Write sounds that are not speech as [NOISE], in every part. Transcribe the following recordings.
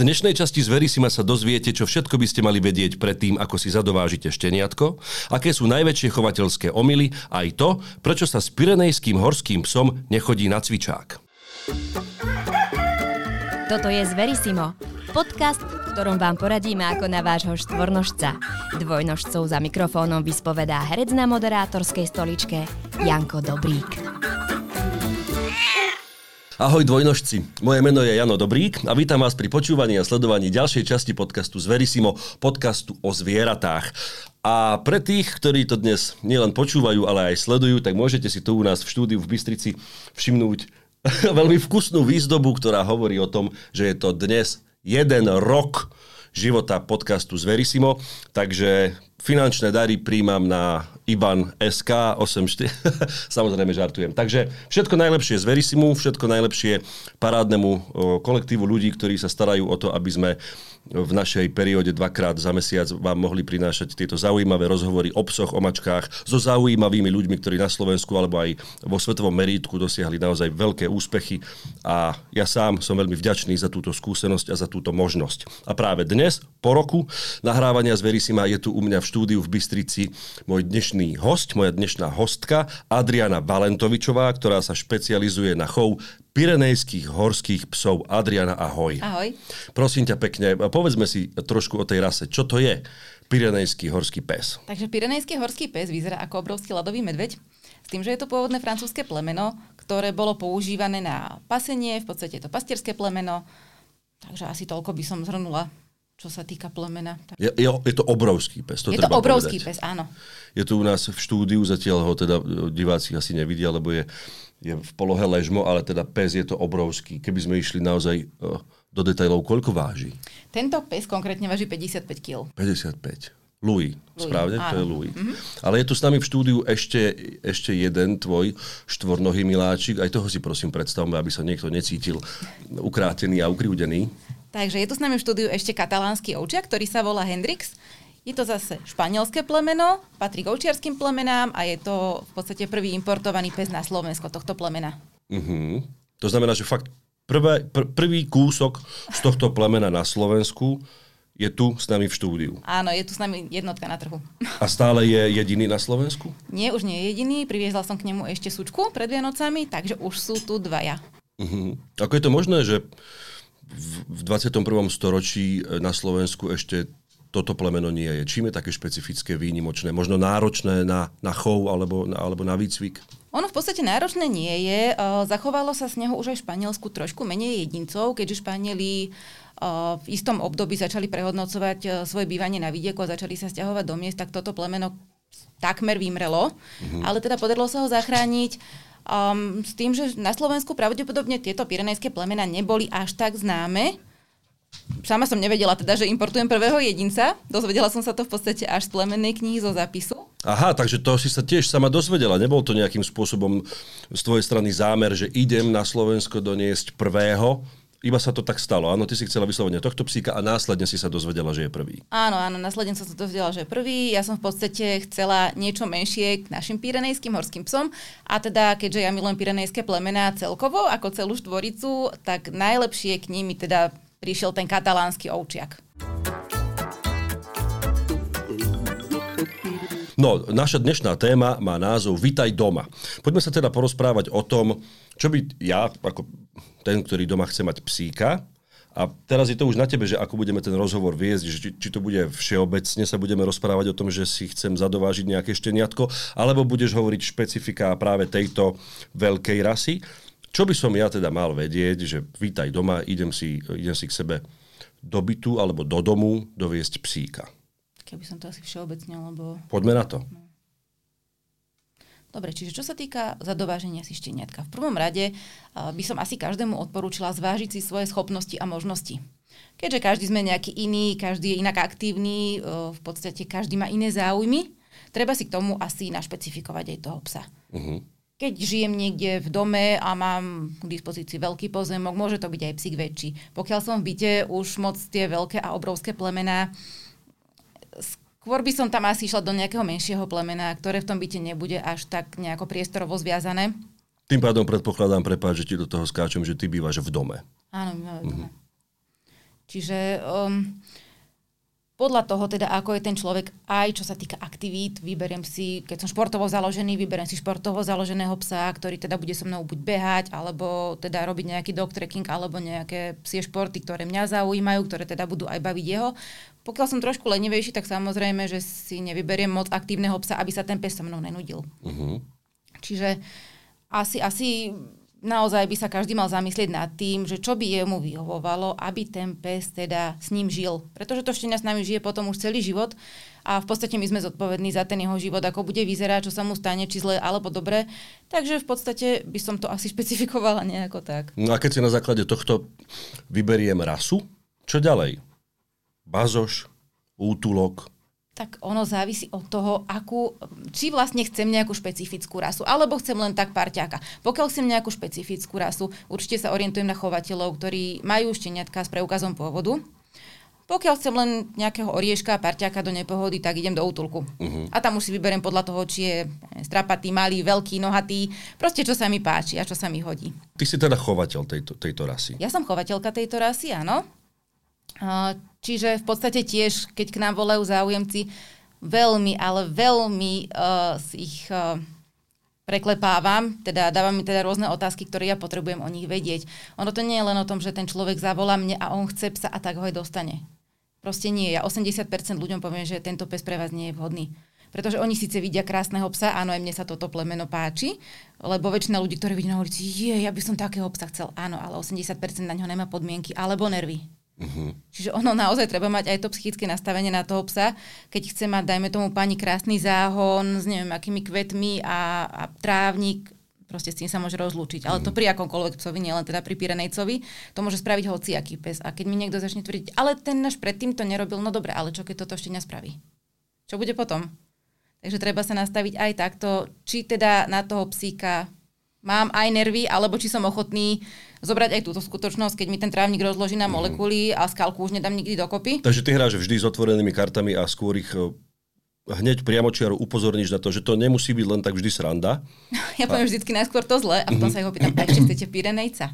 dnešnej časti z Verisima sa dozviete, čo všetko by ste mali vedieť predtým, ako si zadovážite šteniatko, aké sú najväčšie chovateľské omily, aj to, prečo sa s pyrenejským horským psom nechodí na cvičák. Toto je Zverisimo, podcast, v ktorom vám poradíme ako na vášho štvornožca. Dvojnožcov za mikrofónom vyspovedá herec na moderátorskej stoličke Janko Dobrík. Ahoj dvojnožci, moje meno je Jano Dobrík a vítam vás pri počúvaní a sledovaní ďalšej časti podcastu Zverisimo, podcastu o zvieratách. A pre tých, ktorí to dnes nielen počúvajú, ale aj sledujú, tak môžete si tu u nás v štúdiu v Bystrici všimnúť [LAUGHS] veľmi vkusnú výzdobu, ktorá hovorí o tom, že je to dnes jeden rok života podcastu Zverisimo, takže finančné dary príjmam na Iban SK 84. Samozrejme žartujem. Takže všetko najlepšie z Verisimu, všetko najlepšie parádnemu kolektívu ľudí, ktorí sa starajú o to, aby sme v našej perióde dvakrát za mesiac vám mohli prinášať tieto zaujímavé rozhovory o psoch, o mačkách so zaujímavými ľuďmi, ktorí na Slovensku alebo aj vo svetovom merítku dosiahli naozaj veľké úspechy a ja sám som veľmi vďačný za túto skúsenosť a za túto možnosť. A práve dnes, po roku nahrávania z Verisima, je tu u mňa v štúdiu v Bystrici môj dnešný host, moja dnešná hostka Adriana Valentovičová, ktorá sa špecializuje na chov Pirenejských horských psov. Adriana, ahoj. Ahoj. Prosím ťa pekne, povedzme si trošku o tej rase. Čo to je Pirenejský horský pes? Takže Pirenejský horský pes vyzerá ako obrovský ľadový medveď, s tým, že je to pôvodné francúzske plemeno, ktoré bolo používané na pasenie, v podstate je to pastierské plemeno, takže asi toľko by som zhrnula čo sa týka plemena. Je, je, je to obrovský pes, to Je to obrovský povedať. pes, áno. Je tu u nás v štúdiu, zatiaľ ho teda diváci asi nevidia, lebo je, je v polohe ležmo, ale teda pes je to obrovský. Keby sme išli naozaj uh, do detailov, koľko váži? Tento pes konkrétne váži 55 kg. 55. Louis, Louis, správne? áno. To je Louis. Mm-hmm. Ale je tu s nami v štúdiu ešte, ešte jeden tvoj štvornohý miláčik. Aj toho si prosím predstavme, aby sa niekto necítil ukrátený a ukrivdený. Takže je tu s nami v štúdiu ešte katalánsky ovčiak, ktorý sa volá Hendrix. Je to zase španielské plemeno, patrí k ovčiarským plemenám a je to v podstate prvý importovaný pes na Slovensko tohto plemena. Uh-huh. To znamená, že fakt prvé, pr- prvý kúsok z tohto plemena na Slovensku je tu s nami v štúdiu. Áno, je tu s nami jednotka na trhu. A stále je jediný na Slovensku? Nie, už nie je jediný, priviezla som k nemu ešte sučku pred Vianocami, takže už sú tu dvaja. Uh-huh. Ako je to možné, že v, v 21. storočí e, na Slovensku ešte toto plemeno nie je? Čím je také špecifické, výnimočné, možno náročné na, na chov alebo, na, alebo na výcvik? Ono v podstate náročné nie je. Uh, Zachovalo sa z neho už aj v Španielsku trošku menej jedincov, keďže Španieli uh, v istom období začali prehodnocovať svoje bývanie na vidieku a začali sa stiahovať do miest, tak toto plemeno takmer vymrelo. Mm-hmm. Ale teda podarilo sa ho zachrániť um, s tým, že na Slovensku pravdepodobne tieto pirenejské plemena neboli až tak známe. Sama som nevedela teda, že importujem prvého jedinca. Dozvedela som sa to v podstate až z plemennej knihy zo zápisu. Aha, takže to si sa tiež sama dozvedela. Nebol to nejakým spôsobom z tvojej strany zámer, že idem na Slovensko doniesť prvého, iba sa to tak stalo. Áno, ty si chcela vyslovene tohto psíka a následne si sa dozvedela, že je prvý. Áno, áno, následne som sa dozvedela, že je prvý. Ja som v podstate chcela niečo menšie k našim pirenejským horským psom. A teda, keďže ja milujem pirenejské plemená celkovo, ako celú štvoricu, tak najlepšie k nimi teda prišiel ten katalánsky ovčiak. No, naša dnešná téma má názov Vitaj doma. Poďme sa teda porozprávať o tom, čo by ja, ako ten, ktorý doma chce mať psíka, a teraz je to už na tebe, že ako budeme ten rozhovor viesť, že či, či to bude všeobecne, sa budeme rozprávať o tom, že si chcem zadovážiť nejaké šteniatko, alebo budeš hovoriť špecifika práve tejto veľkej rasy. Čo by som ja teda mal vedieť, že vítaj doma, idem si, idem si k sebe do bytu alebo do domu doviesť psíka. Keby som to asi všeobecne, lebo... Poďme na to. Dobre, čiže čo sa týka zadováženia si šteniatka. V prvom rade uh, by som asi každému odporúčila zvážiť si svoje schopnosti a možnosti. Keďže každý sme nejaký iný, každý je inak aktívny, uh, v podstate každý má iné záujmy, treba si k tomu asi našpecifikovať aj toho psa. Uh-huh. Keď žijem niekde v dome a mám k dispozícii veľký pozemok, môže to byť aj psík väčší. Pokiaľ som v byte, už moc tie veľké a obrovské plemená Skôr by som tam asi išla do nejakého menšieho plemena, ktoré v tom byte nebude až tak nejako priestorovo zviazané. Tým pádom predpokladám, prepáč, že ti do toho skáčem, že ty bývaš v dome. Áno, máme v dome. Čiže um, podľa toho teda, ako je ten človek, aj čo sa týka aktivít, vyberiem si, keď som športovo založený, vyberiem si športovo založeného psa, ktorý teda bude so mnou buď behať, alebo teda robiť nejaký dog trekking, alebo nejaké psie športy, ktoré mňa zaujímajú, ktoré teda budú aj baviť jeho. Pokiaľ som trošku lenivejší, tak samozrejme, že si nevyberiem moc aktívneho psa, aby sa ten pes so mnou nenudil. Uh-huh. Čiže asi, asi naozaj by sa každý mal zamyslieť nad tým, že čo by jemu vyhovovalo, aby ten pes teda s ním žil. Pretože to štenia s nami žije potom už celý život a v podstate my sme zodpovední za ten jeho život, ako bude vyzerať, čo sa mu stane, či zle alebo dobre. Takže v podstate by som to asi špecifikovala nejako tak. No a keď si na základe tohto vyberiem rasu, čo ďalej? Bazoš, útulok, tak ono závisí od toho, akú, či vlastne chcem nejakú špecifickú rasu, alebo chcem len tak parťáka. Pokiaľ chcem nejakú špecifickú rasu, určite sa orientujem na chovateľov, ktorí majú šteniatka s preukazom pôvodu. Pokiaľ chcem len nejakého orieška a parťáka do nepohody, tak idem do útulku. Uh-huh. A tam už si vyberiem podľa toho, či je strapatý, malý, veľký, nohatý. Proste čo sa mi páči a čo sa mi hodí. Ty si teda chovateľ tejto, tejto rasy. Ja som chovateľka tejto rasy, áno. Čiže v podstate tiež, keď k nám volajú záujemci, veľmi, ale veľmi uh, ich uh, preklepávam, teda dávam mi teda rôzne otázky, ktoré ja potrebujem o nich vedieť. Ono to nie je len o tom, že ten človek zavolá mne a on chce psa a tak ho aj dostane. Proste nie. Ja 80% ľuďom poviem, že tento pes pre vás nie je vhodný. Pretože oni síce vidia krásneho psa, áno, aj mne sa toto plemeno páči, lebo väčšina ľudí, ktorí vidia na ulici, je, ja by som takého psa chcel, áno, ale 80% na ňo nemá podmienky alebo nervy. Uh-huh. Čiže ono naozaj treba mať aj to psychické nastavenie na toho psa, keď chce mať, dajme tomu pani, krásny záhon s neviem akými kvetmi a, a trávnik, proste s tým sa môže rozlúčiť. Ale to mhm. pri akomkoľvek psovi, nielen teda pri Pirenejcovi, to môže spraviť hociaký pes. A keď mi niekto začne tvrdiť, ale ten náš predtým to nerobil, no dobre, ale čo keď toto ešte nespraví? Čo bude potom? Takže treba sa nastaviť aj takto, či teda na toho psíka mám aj nervy, alebo či som ochotný zobrať aj túto skutočnosť, keď mi ten trávnik rozloží na mhm. molekuly a skalku už nedám nikdy dokopy. Takže ty hráš vždy s otvorenými kartami a skôr ich e, hneď priamočiaro upozorníš na to, že to nemusí byť len tak vždy sranda. [LAUGHS] ja poviem a... vždycky najskôr to zle a potom mm-hmm. sa ho pýtam, a [CLEARS THROAT] ešte chcete Pirenejca?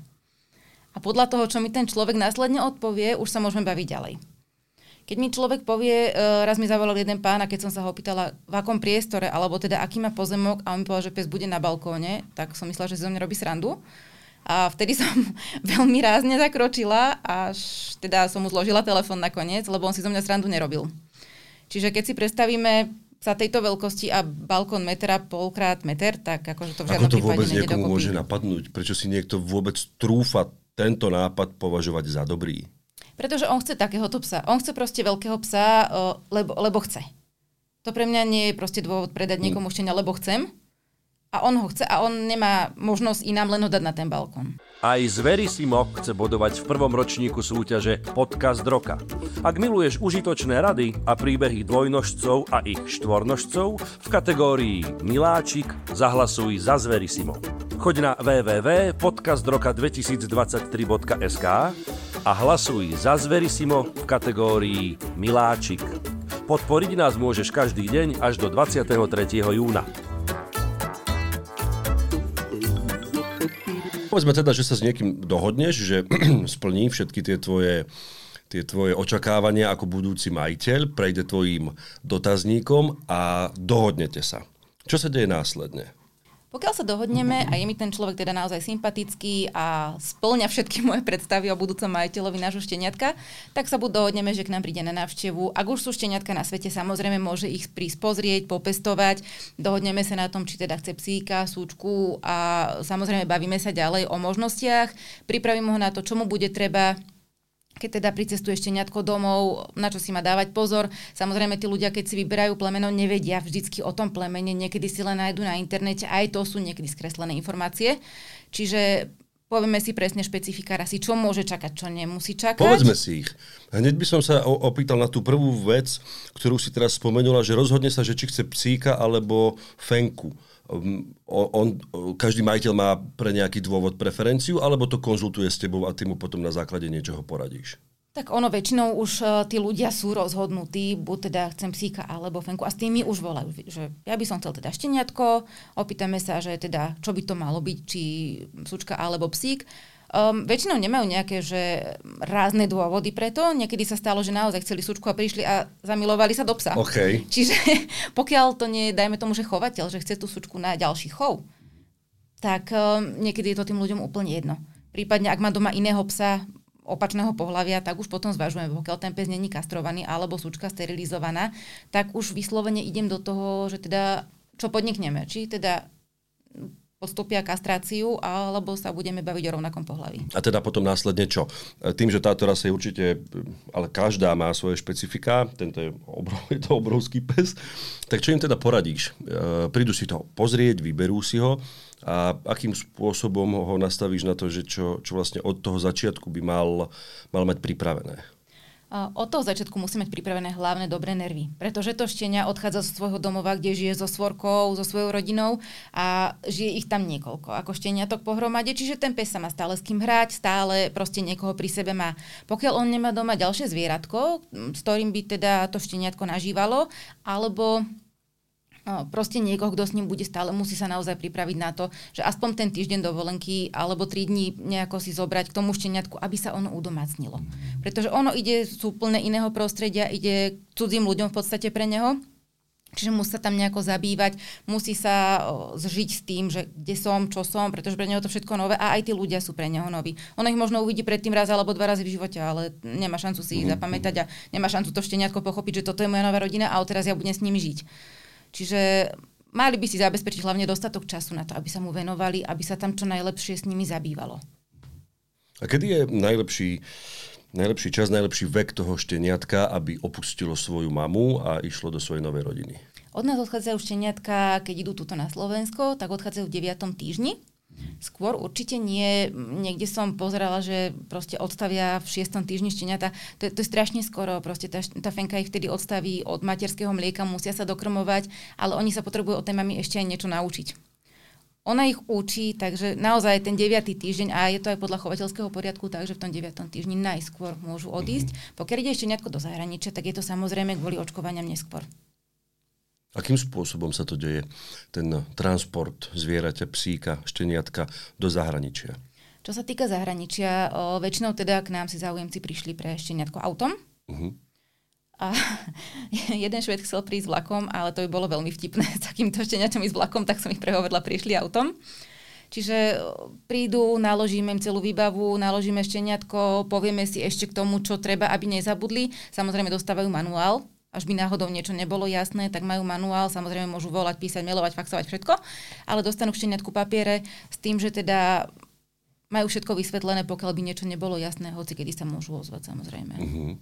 A podľa toho, čo mi ten človek následne odpovie, už sa môžeme baviť ďalej. Keď mi človek povie, uh, raz mi zavolal jeden pán a keď som sa ho opýtala, v akom priestore, alebo teda aký má pozemok a on mi povedal, že pes bude na balkóne, tak som myslela, že zo mňa robí srandu. A vtedy som [LAUGHS] veľmi rázne zakročila, až teda som mu zložila telefón nakoniec, lebo on si zo mňa srandu nerobil. Čiže keď si predstavíme za tejto veľkosti a balkón metra polkrát meter, tak akože to v žiadnom Ako to vôbec niekomu môže napadnúť? Prečo si niekto vôbec trúfa tento nápad považovať za dobrý? Pretože on chce takéhoto psa. On chce proste veľkého psa, lebo, lebo chce. To pre mňa nie je proste dôvod predať niekomu štenia, lebo chcem. A on ho chce a on nemá možnosť inám len ho dať na ten balkón. Aj Zverisimo chce bodovať v prvom ročníku súťaže Podcast Roka. Ak miluješ užitočné rady a príbehy dvojnožcov a ich štvornožcov, v kategórii Miláčik zahlasuj za Zverisimo. Choď na www.podcastroka2023.sk a hlasuj za Zverisimo v kategórii Miláčik. Podporiť nás môžeš každý deň až do 23. júna. Povedzme teda, že sa s niekým dohodneš, že [CLEARS THROAT] splní všetky tie tvoje tie tvoje očakávania ako budúci majiteľ, prejde tvojim dotazníkom a dohodnete sa. Čo sa deje následne? Pokiaľ sa dohodneme a je mi ten človek teda naozaj sympatický a splňa všetky moje predstavy o budúcom majiteľovi nášho šteniatka, tak sa buď dohodneme, že k nám príde na návštevu. Ak už sú šteniatka na svete, samozrejme môže ich prísť pozrieť, popestovať. Dohodneme sa na tom, či teda chce psíka, súčku a samozrejme bavíme sa ďalej o možnostiach. Pripravím ho na to, čo mu bude treba, keď teda pricestuje ešte ňatko domov, na čo si má dávať pozor. Samozrejme, tí ľudia, keď si vyberajú plemeno, nevedia vždycky o tom plemene, niekedy si len nájdu na internete, aj to sú niekedy skreslené informácie. Čiže povieme si presne špecifika rasy, čo môže čakať, čo nemusí čakať. Povedzme si ich. Hneď by som sa opýtal na tú prvú vec, ktorú si teraz spomenula, že rozhodne sa, že či chce psíka alebo fenku. Um, on, každý majiteľ má pre nejaký dôvod preferenciu, alebo to konzultuje s tebou a ty mu potom na základe niečoho poradíš? Tak ono väčšinou už uh, tí ľudia sú rozhodnutí, buď teda chcem psíka alebo fenku a s tými už volajú, že ja by som chcel teda šteniatko, opýtame sa, že teda čo by to malo byť, či sučka alebo psík. Um, väčšinou nemajú nejaké že rázne dôvody preto. Niekedy sa stalo, že naozaj chceli sučku a prišli a zamilovali sa do psa. Okay. Čiže [LAUGHS] pokiaľ to nie, dajme tomu, že chovateľ, že chce tú sučku na ďalší chov, tak um, niekedy je to tým ľuďom úplne jedno. Prípadne, ak má doma iného psa, opačného pohľavia, tak už potom zvažujeme, pokiaľ ten pes není kastrovaný alebo súčka sterilizovaná, tak už vyslovene idem do toho, že teda čo podnikneme. Či teda podstúpia kastráciu, alebo sa budeme baviť o rovnakom pohlaví. A teda potom následne čo? Tým, že táto rasa je určite, ale každá má svoje špecifika, tento je, obrov, [LAUGHS] je to obrovský pes, tak čo im teda poradíš? E, prídu si to pozrieť, vyberú si ho a akým spôsobom ho nastavíš na to, že čo, čo vlastne od toho začiatku by mal, mal mať pripravené? Od toho začiatku musí mať pripravené hlavné dobré nervy. Pretože to štenia odchádza zo svojho domova, kde žije so svorkou, so svojou rodinou a žije ich tam niekoľko, ako šteniatok pohromade. Čiže ten pes sa má stále s kým hrať, stále proste niekoho pri sebe má. Pokiaľ on nemá doma ďalšie zvieratko, s ktorým by teda to šteniatko nažívalo, alebo proste niekoho, kto s ním bude stále, musí sa naozaj pripraviť na to, že aspoň ten týždeň dovolenky alebo tri dní nejako si zobrať k tomu šteniatku, aby sa ono udomácnilo. Pretože ono ide z úplne iného prostredia, ide cudzím ľuďom v podstate pre neho. Čiže musí sa tam nejako zabývať, musí sa zžiť s tým, že kde som, čo som, pretože pre neho to všetko nové a aj tí ľudia sú pre neho noví. Ono ich možno uvidí predtým raz alebo dva razy v živote, ale nemá šancu si ich mm-hmm. zapamätať a nemá šancu to šteniatko pochopiť, že toto je moja nová rodina a teraz ja budem s nimi žiť. Čiže mali by si zabezpečiť hlavne dostatok času na to, aby sa mu venovali, aby sa tam čo najlepšie s nimi zabývalo. A kedy je najlepší, najlepší čas, najlepší vek toho šteniatka, aby opustilo svoju mamu a išlo do svojej novej rodiny? Od nás odchádzajú šteniatka, keď idú tuto na Slovensko, tak odchádzajú v 9. týždni. Skôr určite nie. Niekde som pozerala, že proste odstavia v šiestom týždni šteniata. To, to je strašne skoro. Proste tá, tá fenka ich vtedy odstaví od materského mlieka, musia sa dokrmovať, ale oni sa potrebujú od tej mamy ešte aj niečo naučiť. Ona ich učí, takže naozaj ten 9. týždeň, a je to aj podľa chovateľského poriadku, takže v tom 9. týždni najskôr môžu odísť. Mm-hmm. Pokiaľ ide ešte do zahraničia, tak je to samozrejme kvôli očkovaniam neskôr. Akým spôsobom sa to deje, ten transport zvieraťa, psíka, šteniatka do zahraničia? Čo sa týka zahraničia, o, väčšinou teda k nám si záujemci prišli pre šteniatko autom. Uh-huh. A [LAUGHS] jeden šved chcel prísť vlakom, ale to by bolo veľmi vtipné s takýmto šteniaťom ísť vlakom, tak som ich prehovedla, prišli autom. Čiže prídu, naložíme im celú výbavu, naložíme šteniatko, povieme si ešte k tomu, čo treba, aby nezabudli. Samozrejme dostávajú manuál, až by náhodou niečo nebolo jasné, tak majú manuál, samozrejme môžu volať, písať, mailovať, faxovať všetko, ale dostanú k šteniatku papiere s tým, že teda majú všetko vysvetlené, pokiaľ by niečo nebolo jasné, hoci kedy sa môžu ozvať samozrejme. Uh-huh.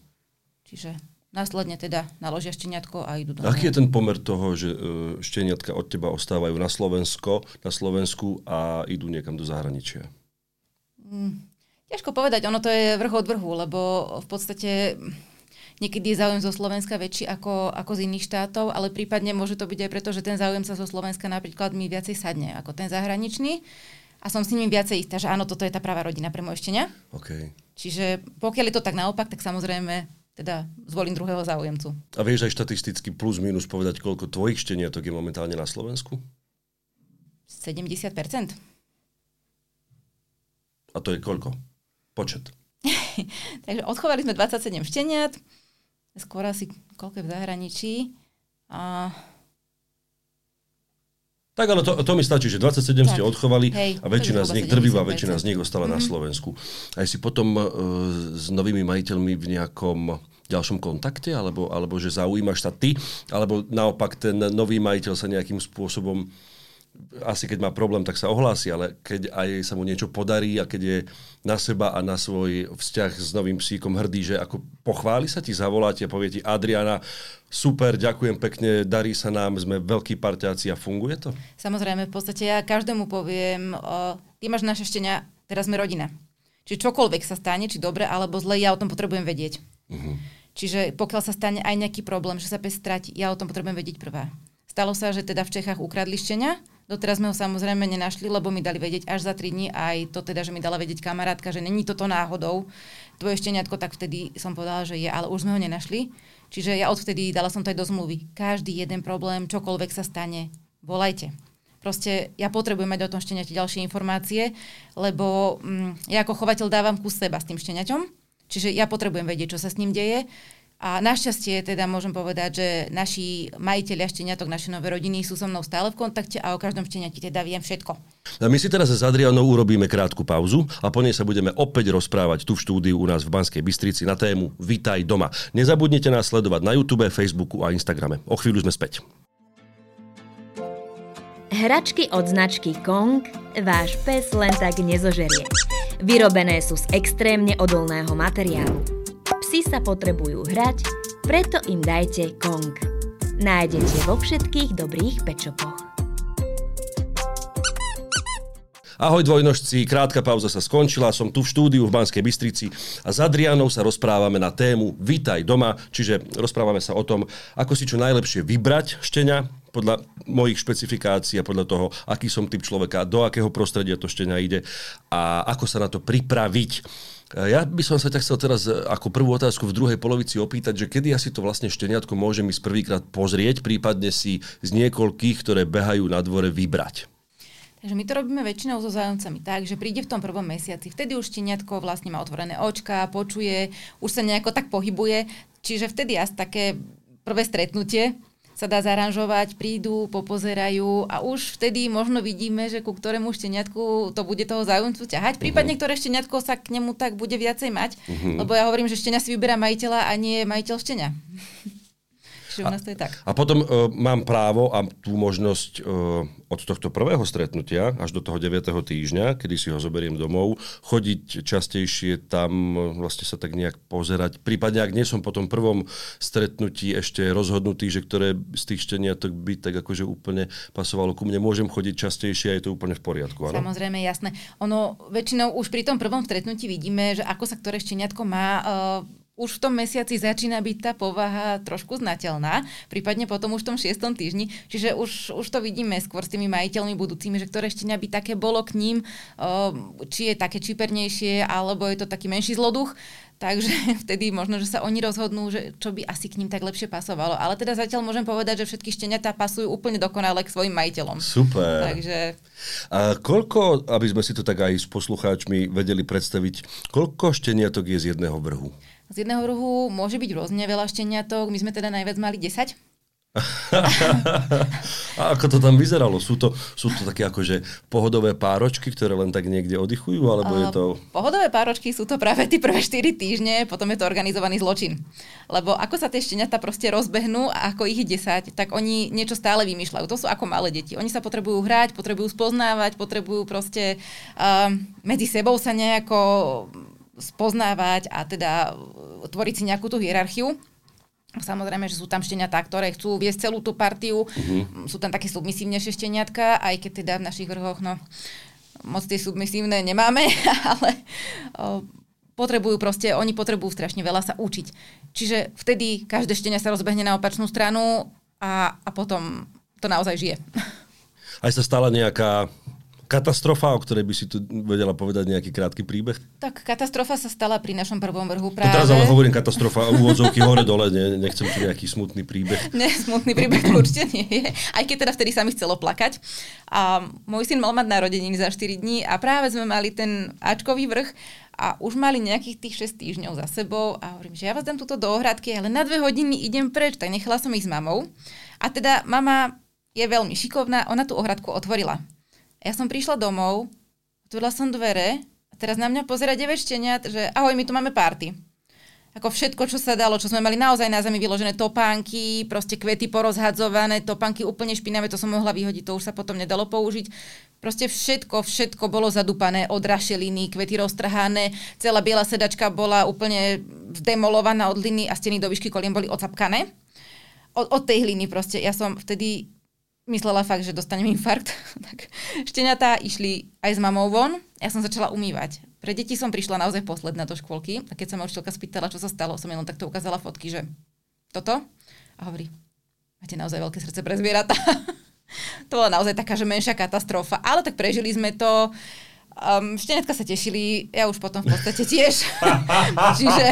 Čiže následne teda naložia šteniatko a idú do Aký je ten pomer toho, že e, šteniatka od teba ostávajú na Slovensko, na Slovensku a idú niekam do zahraničia? Mm, ťažko povedať, ono to je vrch od vrhu, lebo v podstate Niekedy je záujem zo Slovenska väčší ako, ako z iných štátov, ale prípadne môže to byť aj preto, že ten záujem sa zo Slovenska napríklad mi viacej sadne ako ten zahraničný a som s ním viacej istá, že áno, toto je tá pravá rodina pre moje štenia. Okay. Čiže pokiaľ je to tak naopak, tak samozrejme teda zvolím druhého záujemcu. A vieš aj štatisticky plus minus povedať, koľko tvojich šteniatok je momentálne na Slovensku? 70%. A to je koľko? Počet. [LAUGHS] Takže odchovali sme 27 šteniat, skôr asi koľko v zahraničí. A... Tak, ale to, to mi stačí, že 27 tak. ste odchovali Hej, a väčšina z nich, drvivá väčšina z nich ostala mm-hmm. na mhm. Slovensku. Aj si potom uh, s novými majiteľmi v nejakom ďalšom kontakte, alebo, alebo že zaujímaš sa ty, alebo naopak ten nový majiteľ sa nejakým spôsobom asi keď má problém, tak sa ohlási, ale keď aj sa mu niečo podarí a keď je na seba a na svoj vzťah s novým psíkom hrdý, že ako pochváli sa ti, zavolá ti a povie ti Adriana, super, ďakujem pekne, darí sa nám, sme veľkí parťáci a funguje to? Samozrejme, v podstate ja každému poviem, o, ty máš naše štenia, teraz sme rodina. Čiže čokoľvek sa stane, či dobre alebo zle, ja o tom potrebujem vedieť. Uh-huh. Čiže pokiaľ sa stane aj nejaký problém, že sa pes stratí, ja o tom potrebujem vedieť prvá. Stalo sa, že teda v Čechách ukradli štenia, Doteraz sme ho samozrejme nenašli, lebo mi dali vedieť až za 3 dní, aj to teda, že mi dala vedieť kamarátka, že není toto náhodou tvoje šteniatko, tak vtedy som povedala, že je, ale už sme ho nenašli. Čiže ja odvtedy dala som to aj do zmluvy. Každý jeden problém, čokoľvek sa stane, volajte. Proste ja potrebujem mať o tom šteniati ďalšie informácie, lebo mm, ja ako chovateľ dávam kus seba s tým šteniaťom, čiže ja potrebujem vedieť, čo sa s ním deje. A našťastie teda môžem povedať, že naši majiteľia šteniatok, naše nové rodiny sú so mnou stále v kontakte a o každom šteniati teda viem všetko. A my si teraz s Adrianou urobíme krátku pauzu a po nej sa budeme opäť rozprávať tu v štúdiu u nás v Banskej Bystrici na tému Vitaj doma. Nezabudnite nás sledovať na YouTube, Facebooku a Instagrame. O chvíľu sme späť. Hračky od značky Kong váš pes len tak nezožerie. Vyrobené sú z extrémne odolného materiálu Psi sa potrebujú hrať, preto im dajte Kong. Nájdete vo všetkých dobrých pečopoch. Ahoj dvojnožci, krátka pauza sa skončila, som tu v štúdiu v Banskej Bystrici a s Adrianou sa rozprávame na tému Vítaj doma, čiže rozprávame sa o tom, ako si čo najlepšie vybrať štenia, podľa mojich špecifikácií a podľa toho, aký som typ človeka, do akého prostredia to štenia ide a ako sa na to pripraviť. Ja by som sa ťa chcel teraz e, ako prvú otázku v druhej polovici opýtať, že kedy asi to vlastne šteniatko môže ísť prvýkrát pozrieť, prípadne si z niekoľkých, ktoré behajú na dvore, vybrať. Takže my to robíme väčšinou so zájomcami tak, že príde v tom prvom mesiaci. Vtedy už šteniatko vlastne má otvorené očka, počuje, už sa nejako tak pohybuje. Čiže vtedy asi také prvé stretnutie sa dá zaranžovať, prídu, popozerajú a už vtedy možno vidíme, že ku ktorému šteniatku to bude toho záujemcu ťahať, prípadne uh-huh. ktoré šteniatko sa k nemu tak bude viacej mať, uh-huh. lebo ja hovorím, že štenia si vyberá majiteľa a nie majiteľ štenia. Čiže u nás to je tak. A potom uh, mám právo a tú možnosť uh, od tohto prvého stretnutia až do toho 9. týždňa, kedy si ho zoberiem domov, chodiť častejšie tam, uh, vlastne sa tak nejak pozerať. Prípadne, ak nie som po tom prvom stretnutí ešte rozhodnutý, že ktoré z tých šteniatok by tak akože úplne pasovalo ku mne, môžem chodiť častejšie a je to úplne v poriadku. Áno? Samozrejme, jasné. Ono väčšinou už pri tom prvom stretnutí vidíme, že ako sa ktoré šteniatko má uh, už v tom mesiaci začína byť tá povaha trošku znateľná, prípadne potom už v tom šiestom týždni, čiže už, už to vidíme skôr s tými majiteľmi budúcimi, že ktoré štenia by také bolo k ním, či je také čipernejšie, alebo je to taký menší zloduch, takže [LAUGHS] vtedy možno, že sa oni rozhodnú, že čo by asi k ním tak lepšie pasovalo. Ale teda zatiaľ môžem povedať, že všetky šteniatá pasujú úplne dokonale k svojim majiteľom. Super. Takže... A koľko, aby sme si to tak aj s poslucháčmi vedeli predstaviť, koľko šteniatok je z jedného vrhu? Z jedného rohu môže byť rôzne veľa šteniatok, my sme teda najviac mali 10. [LAUGHS] a ako to tam vyzeralo? Sú to, sú to také akože pohodové páročky, ktoré len tak niekde oddychujú, alebo je to... Pohodové páročky sú to práve tie prvé 4 týždne, potom je to organizovaný zločin. Lebo ako sa tie šteniatá proste rozbehnú a ako ich 10, tak oni niečo stále vymýšľajú. To sú ako malé deti. Oni sa potrebujú hrať, potrebujú spoznávať, potrebujú proste uh, medzi sebou sa nejako spoznávať a teda uh, tvoriť si nejakú tú hierarchiu. Samozrejme, že sú tam šteniatá, ktoré chcú viesť celú tú partiu. Uh-huh. Sú tam také submisívnejšie šteniatka, aj keď teda v našich vrhoch, no, moc tie submisívne nemáme, [LAUGHS] ale o, potrebujú proste, oni potrebujú strašne veľa sa učiť. Čiže vtedy každé štenia sa rozbehne na opačnú stranu a, a potom to naozaj žije. Aj sa stala nejaká Katastrofa, o ktorej by si tu vedela povedať nejaký krátky príbeh? Tak katastrofa sa stala pri našom prvom vrhu práve. To teraz ale hovorím katastrofa, úvodzovky hore-dole, ne, nechcem tu nejaký smutný príbeh. [LAUGHS] Ne, smutný príbeh to určite nie je. Aj keď teda vtedy sa mi chcelo plakať. A môj syn mal mať narodeniny za 4 dní a práve sme mali ten Ačkový vrch a už mali nejakých tých 6 týždňov za sebou a hovorím, že ja vás dám túto do ohradky, ale na dve hodiny idem preč, tak nechala som ich s mamou. A teda mama je veľmi šikovná, ona tú ohradku otvorila. Ja som prišla domov, otvorila som dvere a teraz na mňa pozera 9 šteniat, že ahoj, my tu máme party. Ako všetko, čo sa dalo, čo sme mali naozaj na zemi vyložené topánky, proste kvety porozhadzované, topánky úplne špinavé, to som mohla vyhodiť, to už sa potom nedalo použiť. Proste všetko, všetko bolo zadupané od rašeliny, kvety roztrhané, celá biela sedačka bola úplne zdemolovaná od hliny a steny do výšky kolien boli ocapkané. Od, od tej hliny proste. Ja som vtedy myslela fakt, že dostanem infarkt. [LAUGHS] tak šteniatá išli aj s mamou von, ja som začala umývať. Pre deti som prišla naozaj posledná do škôlky a keď sa ma učiteľka spýtala, čo sa stalo, som jenom takto ukázala fotky, že toto a hovorí, máte naozaj veľké srdce pre zvieratá. [LAUGHS] to bola naozaj taká, že menšia katastrofa, ale tak prežili sme to. Um, šteniatka sa tešili, ja už potom v podstate tiež. [LAUGHS] Čiže...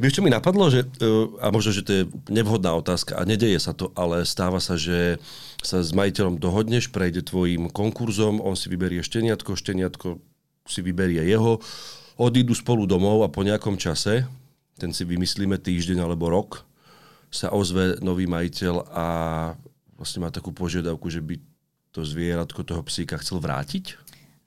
Vieš, čo mi napadlo, že, e, a možno, že to je nevhodná otázka a nedeje sa to, ale stáva sa, že sa s majiteľom dohodneš, prejde tvojim konkurzom, on si vyberie šteniatko, šteniatko si vyberie jeho, odídu spolu domov a po nejakom čase, ten si vymyslíme týždeň alebo rok, sa ozve nový majiteľ a vlastne má takú požiadavku, že by to zvieratko toho psíka chcel vrátiť?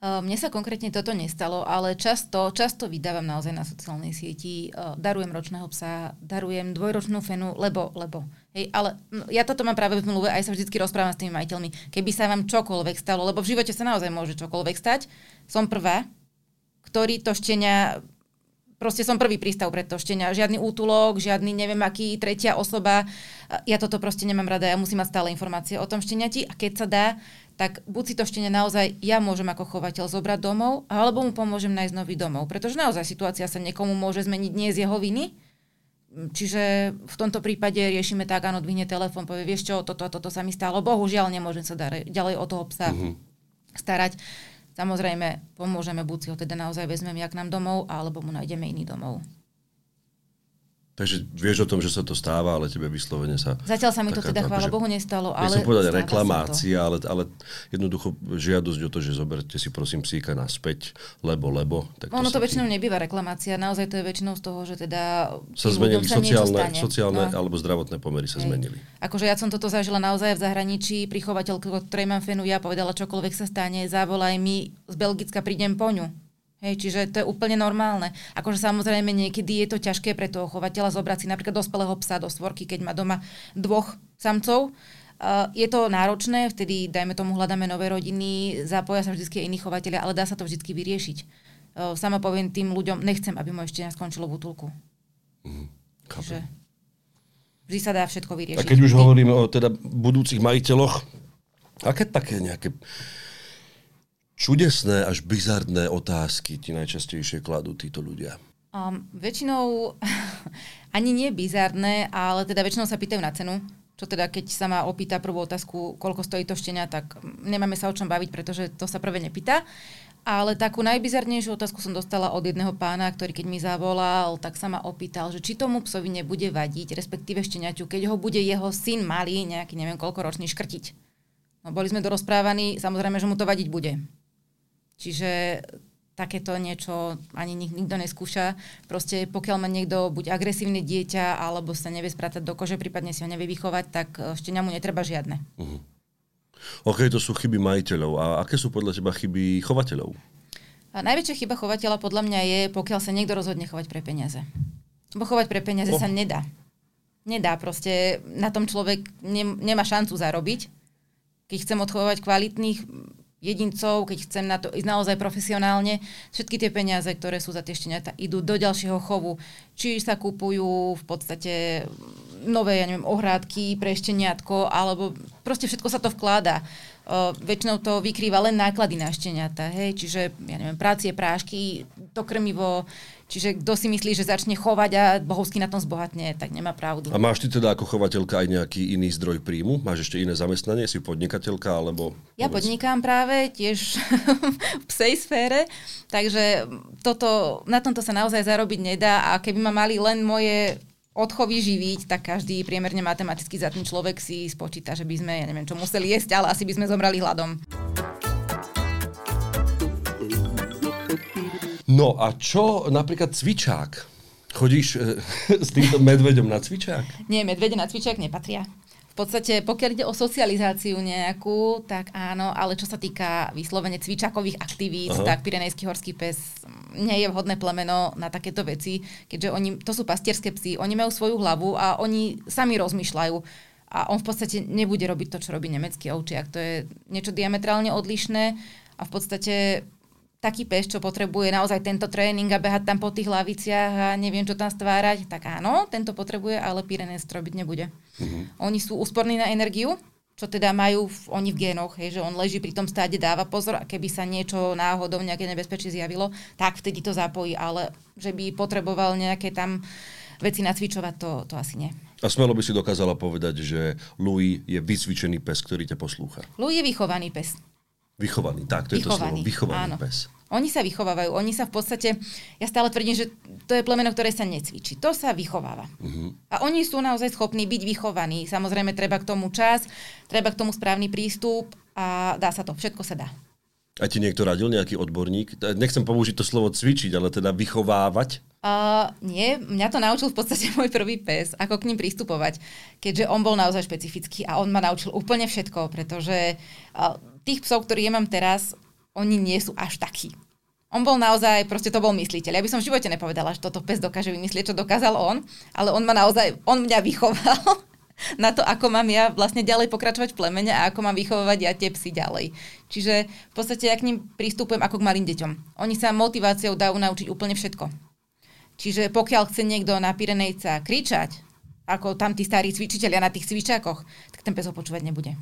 Mne sa konkrétne toto nestalo, ale často, často vydávam naozaj na sociálnej sieti, darujem ročného psa, darujem dvojročnú fenu, lebo, lebo. Hej, ale ja toto mám práve v zmluve, aj sa vždy rozprávam s tými majiteľmi. Keby sa vám čokoľvek stalo, lebo v živote sa naozaj môže čokoľvek stať, som prvá, ktorý to štenia proste som prvý prístav pred to štenia. Žiadny útulok, žiadny neviem aký, tretia osoba. Ja toto proste nemám rada, ja musím mať stále informácie o tom šteniati a keď sa dá, tak buď si to štenie naozaj ja môžem ako chovateľ zobrať domov, alebo mu pomôžem nájsť nový domov. Pretože naozaj situácia sa niekomu môže zmeniť nie z jeho viny. Čiže v tomto prípade riešime tak, áno, dvihne telefón, povie, vieš čo, toto, toto sa mi stalo, bohužiaľ nemôžem sa ďalej o toho psa mm-hmm. starať. Samozrejme, pomôžeme, buď si ho teda naozaj vezmeme jak nám domov, alebo mu nájdeme iný domov. Takže vieš o tom, že sa to stáva, ale tebe vyslovene sa... Zatiaľ sa mi to teda, chvála Bohu, nestalo, ale... Nechcem povedať reklamácia, ale, ale jednoducho žiadosť o to, že zoberte si prosím psíka naspäť, lebo, lebo... Tak to ono to väčšinou tým... nebýva reklamácia, naozaj to je väčšinou z toho, že teda... Sa zmenili sociálne, sociálne no. alebo zdravotné pomery sa Hej. zmenili. Akože ja som toto zažila naozaj v zahraničí, prichovateľ, ktorej mám fenu, ja povedala, čokoľvek sa stane, zavolaj mi, z Belgicka prídem po ňu Hej, čiže to je úplne normálne. Akože samozrejme niekedy je to ťažké pre toho chovateľa zobrať si napríklad dospelého psa do svorky, keď má doma dvoch samcov. Uh, je to náročné, vtedy, dajme tomu, hľadáme nové rodiny, zapoja sa vždy iní chovateľia, ale dá sa to vždy vyriešiť. Uh, sama poviem tým ľuďom, nechcem, aby moje štenia skončilo v útulku. Mm, Čiže vždy sa dá všetko vyriešiť. A keď už hovoríme o teda budúcich majiteľoch, aké také nejaké čudesné až bizarné otázky ti najčastejšie kladú títo ľudia? Um, väčšinou [LAUGHS] ani nie bizarné, ale teda väčšinou sa pýtajú na cenu. Čo teda, keď sa ma opýta prvú otázku, koľko stojí to štenia, tak nemáme sa o čom baviť, pretože to sa prvé nepýta. Ale takú najbizarnejšiu otázku som dostala od jedného pána, ktorý keď mi zavolal, tak sa ma opýtal, že či tomu psovi nebude vadiť, respektíve šteniaťu, keď ho bude jeho syn malý, nejaký neviem koľko ročný, škrtiť. No, boli sme dorozprávaní, samozrejme, že mu to vadiť bude. Čiže takéto niečo ani nik, nikto neskúša. Proste pokiaľ má niekto buď agresívne dieťa, alebo sa nevie sprátať do kože, prípadne si ho nevie vychovať, tak e, ešte mu netreba žiadne. Uh-huh. OK, to sú chyby majiteľov. A aké sú podľa teba chyby chovateľov? A najväčšia chyba chovateľa podľa mňa je, pokiaľ sa niekto rozhodne chovať pre peniaze. Lebo chovať pre peniaze oh. sa nedá. Nedá, proste na tom človek ne, nemá šancu zarobiť. Keď chcem odchovať kvalitných, jedincov, keď chcem na to ísť naozaj profesionálne, všetky tie peniaze, ktoré sú za tie šteniatá, idú do ďalšieho chovu. Či sa kúpujú v podstate nové, ja neviem, ohrádky pre šteniatko, alebo proste všetko sa to vkláda. Uh, väčšinou to vykrýva len náklady na šteniata, hej, čiže, ja neviem, prácie, prášky, to krmivo, čiže kto si myslí, že začne chovať a bohovsky na tom zbohatne, tak nemá pravdu. A máš ty teda ako chovateľka aj nejaký iný zdroj príjmu? Máš ešte iné zamestnanie? Si podnikateľka alebo... Ja povedz. podnikám práve tiež [LAUGHS] v psej sfére, takže toto, na tomto sa naozaj zarobiť nedá a keby ma mali len moje odchovy živiť, tak každý priemerne matematicky zatný človek si spočíta, že by sme, ja neviem čo, museli jesť, ale asi by sme zomrali hladom. No a čo napríklad cvičák? Chodíš e, [LAUGHS] s týmto medveďom na cvičák? Nie, medvede na cvičák nepatria. V podstate, pokiaľ ide o socializáciu nejakú, tak áno, ale čo sa týka vyslovene cvičakových aktivít, Aha. tak Pirenejský horský pes nie je vhodné plemeno na takéto veci, keďže oni, to sú pastierské psy, oni majú svoju hlavu a oni sami rozmýšľajú. A on v podstate nebude robiť to, čo robí nemecký ovčiak. To je niečo diametrálne odlišné a v podstate taký pes, čo potrebuje naozaj tento tréning a behať tam po tých laviciach a neviem, čo tam stvárať, tak áno, tento potrebuje, ale Pyrenees robiť nebude. Mm-hmm. Oni sú úsporní na energiu, čo teda majú v, oni v génoch, hej, že on leží pri tom stáde, dáva pozor a keby sa niečo náhodou, nejaké nebezpečie zjavilo, tak vtedy to zapojí, ale že by potreboval nejaké tam veci nacvičovať, to, to asi nie. A smelo by si dokázala povedať, že Louis je vysvičený pes, ktorý ťa poslúcha. Louis je vychovaný pes. Vychovaný, tak, to vychovaný, je to slovo. Vychovaný áno. pes. Oni sa vychovávajú, oni sa v podstate, ja stále tvrdím, že to je plemeno, ktoré sa necvičí. To sa vychováva. Uh-huh. A oni sú naozaj schopní byť vychovaní. Samozrejme, treba k tomu čas, treba k tomu správny prístup a dá sa to, všetko sa dá. A ti niekto radil, nejaký odborník? Nechcem použiť to slovo cvičiť, ale teda vychovávať? Uh, nie, mňa to naučil v podstate môj prvý pes, ako k ním pristupovať, keďže on bol naozaj špecifický a on ma naučil úplne všetko, pretože uh, tých psov, ktorí ja mám teraz, oni nie sú až takí. On bol naozaj, proste to bol mysliteľ. Ja by som v živote nepovedala, že toto pes dokáže vymyslieť, čo dokázal on, ale on ma naozaj, on mňa vychoval [LAUGHS] na to, ako mám ja vlastne ďalej pokračovať v plemene a ako mám vychovávať ja tie psy ďalej. Čiže v podstate ja k ním pristupujem ako k malým deťom. Oni sa motiváciou dajú naučiť úplne všetko. Čiže pokiaľ chce niekto na Pirenejca kričať, ako tam tí starí cvičiteľia na tých cvičákoch, tak ten pes ho počúvať nebude.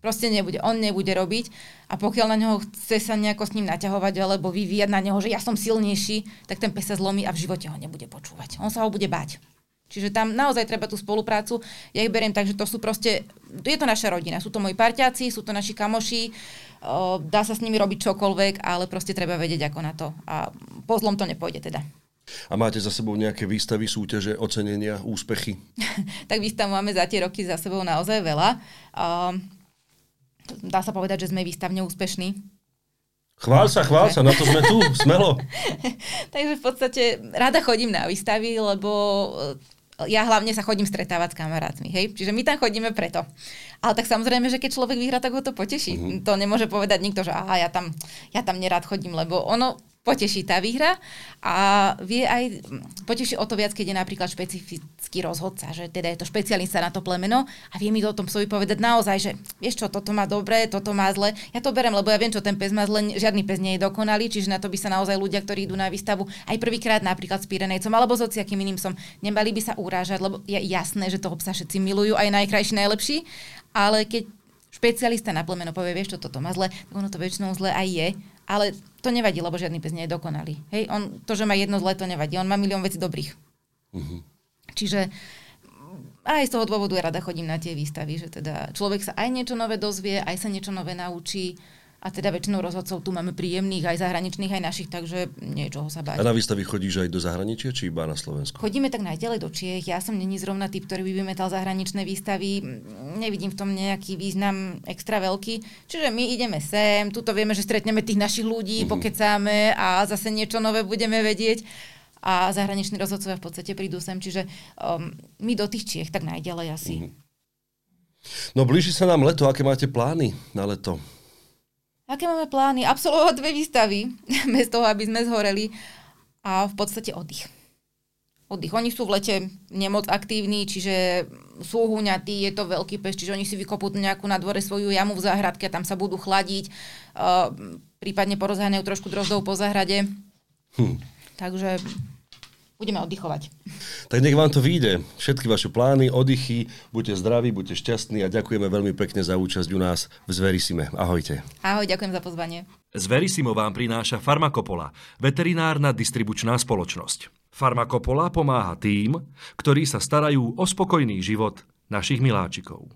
Proste nebude. On nebude robiť a pokiaľ na neho chce sa nejako s ním naťahovať alebo vyvíjať na neho, že ja som silnejší, tak ten pes sa zlomí a v živote ho nebude počúvať. On sa ho bude bať. Čiže tam naozaj treba tú spoluprácu. Ja ich beriem tak, že to sú proste, je to naša rodina, sú to moji parťáci, sú to naši kamoši, dá sa s nimi robiť čokoľvek, ale proste treba vedieť ako na to. A po zlom to nepôjde teda. A máte za sebou nejaké výstavy, súťaže, ocenenia, úspechy? [LAUGHS] tak výstav máme za tie roky za sebou naozaj veľa. Uh, dá sa povedať, že sme výstavne úspešní. Chvál sa, chvál sa, na to sme tu, [LAUGHS] smelo. Takže v podstate rada chodím na výstavy, lebo e, ja hlavne sa chodím stretávať s kamarátmi, hej? Čiže my tam chodíme preto. Ale tak samozrejme, že keď človek vyhrá, tak ho to poteší. Mm-hmm. To nemôže povedať nikto, že aha, ja tam, ja tam nerád chodím, lebo ono poteší tá výhra a vie aj, poteší o to viac, keď je napríklad špecifický rozhodca, že teda je to špecialista na to plemeno a vie mi to o tom psovi povedať naozaj, že vieš čo, toto má dobre, toto má zle. Ja to berem, lebo ja viem, čo ten pes má zle, žiadny pes nie je dokonalý, čiže na to by sa naozaj ľudia, ktorí idú na výstavu aj prvýkrát napríklad s Pirenejcom alebo s hociakým iným som, nemali by sa urážať, lebo je jasné, že toho psa všetci milujú, aj najkrajší, najlepší, ale keď špecialista na plemeno povie, vieš čo, toto má zle, tak ono to väčšinou zle aj je ale to nevadí, lebo žiadny pes nie je dokonalý. Hej, on, to, že má jedno zlé, to nevadí. On má milión vecí dobrých. Uh-huh. Čiže aj z toho dôvodu ja rada chodím na tie výstavy, že teda človek sa aj niečo nové dozvie, aj sa niečo nové naučí a teda väčšinou rozhodcov tu máme príjemných, aj zahraničných, aj našich, takže niečoho sa báť. A na výstavy chodíš aj do zahraničia, či iba na Slovensku? Chodíme tak najďalej do Čiech. Ja som není zrovna typ, ktorý by vymetal zahraničné výstavy. Nevidím v tom nejaký význam extra veľký. Čiže my ideme sem, tuto vieme, že stretneme tých našich ľudí, mm-hmm. pokecáme a zase niečo nové budeme vedieť a zahraniční rozhodcovia v podstate prídu sem, čiže um, my do tých Čiech tak najďalej asi. Mm-hmm. No blíži sa nám leto, aké máte plány na leto? Aké máme plány? Absolvovať dve výstavy, [LAUGHS] bez toho, aby sme zhoreli. A v podstate oddych. Oddych. Oni sú v lete nemoc aktívni, čiže sú huňatí, je to veľký pes, čiže oni si vykopú nejakú na dvore svoju jamu v záhradke a tam sa budú chladiť, uh, prípadne porozháňajú trošku drozdov po záhrade. Hm. Takže budeme oddychovať. Tak nech vám to vyjde. Všetky vaše plány, oddychy, buďte zdraví, buďte šťastní a ďakujeme veľmi pekne za účasť u nás v Zverisime. Ahojte. Ahoj, ďakujem za pozvanie. Zverisimo vám prináša Farmakopola, veterinárna distribučná spoločnosť. Farmakopola pomáha tým, ktorí sa starajú o spokojný život našich miláčikov.